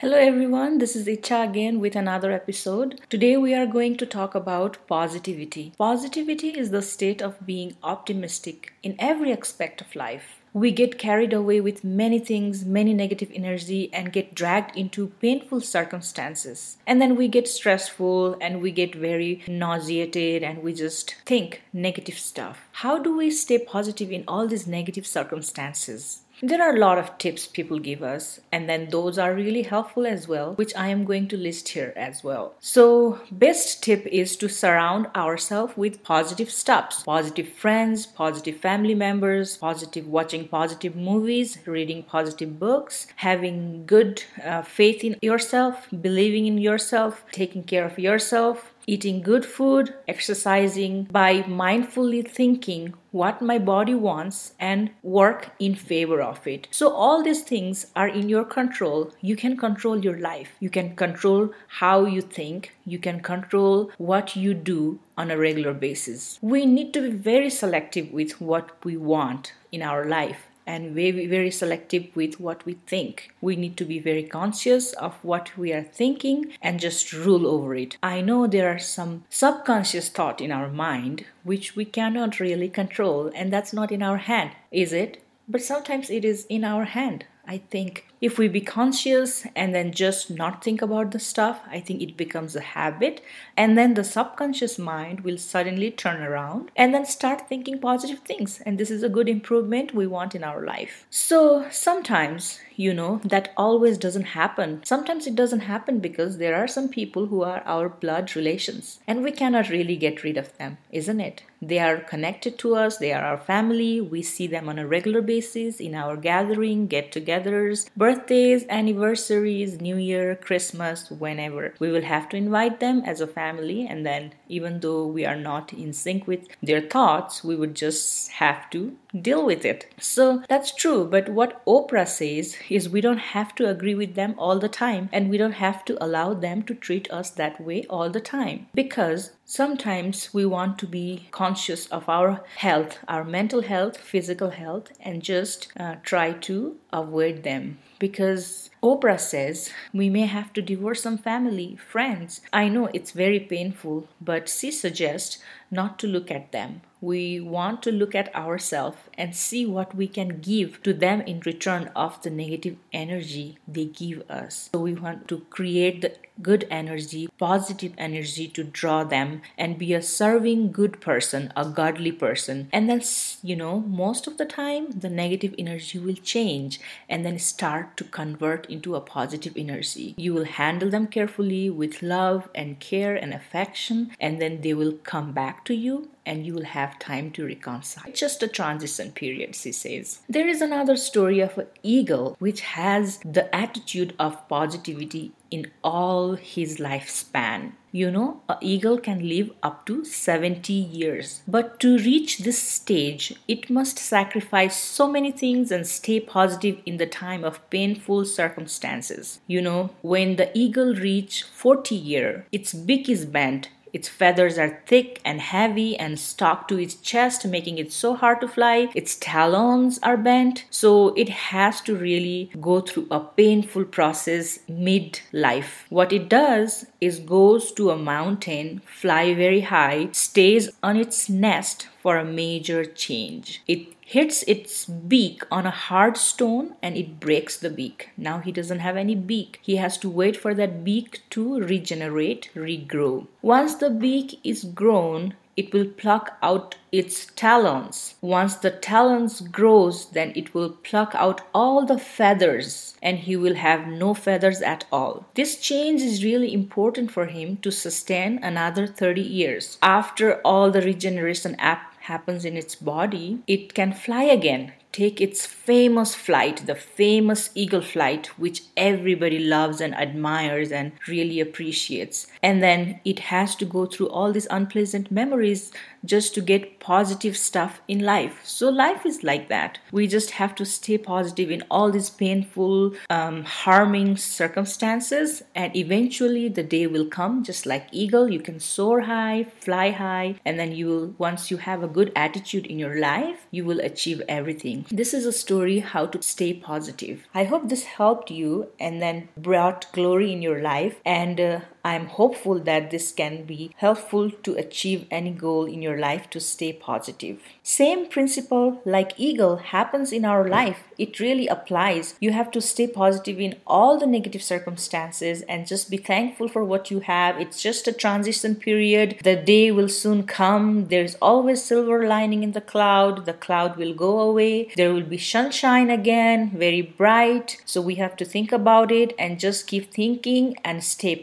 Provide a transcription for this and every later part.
Hello everyone, this is Icha again with another episode. Today we are going to talk about positivity. Positivity is the state of being optimistic in every aspect of life. We get carried away with many things, many negative energy, and get dragged into painful circumstances. And then we get stressful and we get very nauseated and we just think negative stuff. How do we stay positive in all these negative circumstances? There are a lot of tips people give us, and then those are really helpful as well, which I am going to list here as well. So, best tip is to surround ourselves with positive stuffs, positive friends, positive family members, positive watching positive movies, reading positive books, having good uh, faith in yourself, believing in yourself, taking care of yourself, eating good food, exercising by mindfully thinking what my body wants and work in favor of it. So, all these things are in your control. You can control your life, you can control how you think, you can control what you do on a regular basis. We need to be very selective with what we want in our life and very very selective with what we think. We need to be very conscious of what we are thinking and just rule over it. I know there are some subconscious thought in our mind which we cannot really control and that's not in our hand is it? But sometimes it is in our hand. I think if we be conscious and then just not think about the stuff i think it becomes a habit. And then the subconscious mind will suddenly turn around and then start thinking positive things. And this is a good improvement we want in our life. So sometimes you know that always doesn't happen. Sometimes it doesn't happen because there are some people who are our blood relations and we cannot really get rid of them isn't it? They are connected to us. They are our family. We see them on a regular basis in our gathering get-togethers birthdays, anniversaries, New Year, Christmas, whenever. We will have to invite them as a family, and then even though we are not in sync with their thoughts, we would just have to deal with it. So that's true, but what Oprah says is we don't have to agree with them all the time, and we don't have to allow them to treat us that way all the time because sometimes we want to be conscious of our health, our mental health, physical health, and just uh, try to avoid them. Because Oprah says we may have to divorce some family, friends. I know it's very painful, but she suggests not to look at them. We want to look at ourselves and see what we can give to them in return of the negative energy they give us. So we want to create the good energy, positive energy to draw them and be a serving good person, a godly person. And then, you know, most of the time the negative energy will change and then start to convert into a positive energy. You will handle them carefully with love and care and affection, and then they will come back to you and you will have time to reconcile. Just a transition period, she says. There is another story of an eagle which has the attitude of positivity in all his lifespan. You know, an eagle can live up to 70 years. But to reach this stage, it must sacrifice so many things and stay positive in the time of painful circumstances. You know, when the eagle reach 40 year, its beak is bent its feathers are thick and heavy and stuck to its chest, making it so hard to fly. Its talons are bent, so it has to really go through a painful process mid life. What it does is goes to a mountain, fly very high, stays on its nest for a major change. It hits its beak on a hard stone and it breaks the beak. Now he doesn't have any beak. He has to wait for that beak to regenerate, regrow. Once the beak is grown, it will pluck out its talons. Once the talons grows, then it will pluck out all the feathers and he will have no feathers at all. This change is really important for him to sustain another 30 years. After all the regeneration app happens in its body, it can fly again take its famous flight, the famous eagle flight, which everybody loves and admires and really appreciates. And then it has to go through all these unpleasant memories just to get positive stuff in life. So life is like that. We just have to stay positive in all these painful, um, harming circumstances, and eventually the day will come. Just like eagle, you can soar high, fly high, and then you will. Once you have a good attitude in your life, you will achieve everything. This is a story how to stay positive. I hope this helped you and then brought glory in your life and uh, I'm hopeful that this can be helpful to achieve any goal in your life to stay positive. Same principle like eagle happens in our life. It really applies. You have to stay positive in all the negative circumstances and just be thankful for what you have. It's just a transition period. The day will soon come. There's always silver lining in the cloud. The cloud will go away. There will be sunshine again, very bright. So we have to think about it and just keep thinking and stay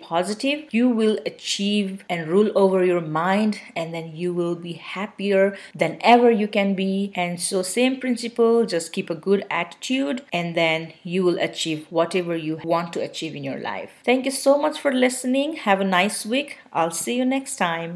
you will achieve and rule over your mind, and then you will be happier than ever you can be. And so, same principle, just keep a good attitude, and then you will achieve whatever you want to achieve in your life. Thank you so much for listening. Have a nice week. I'll see you next time.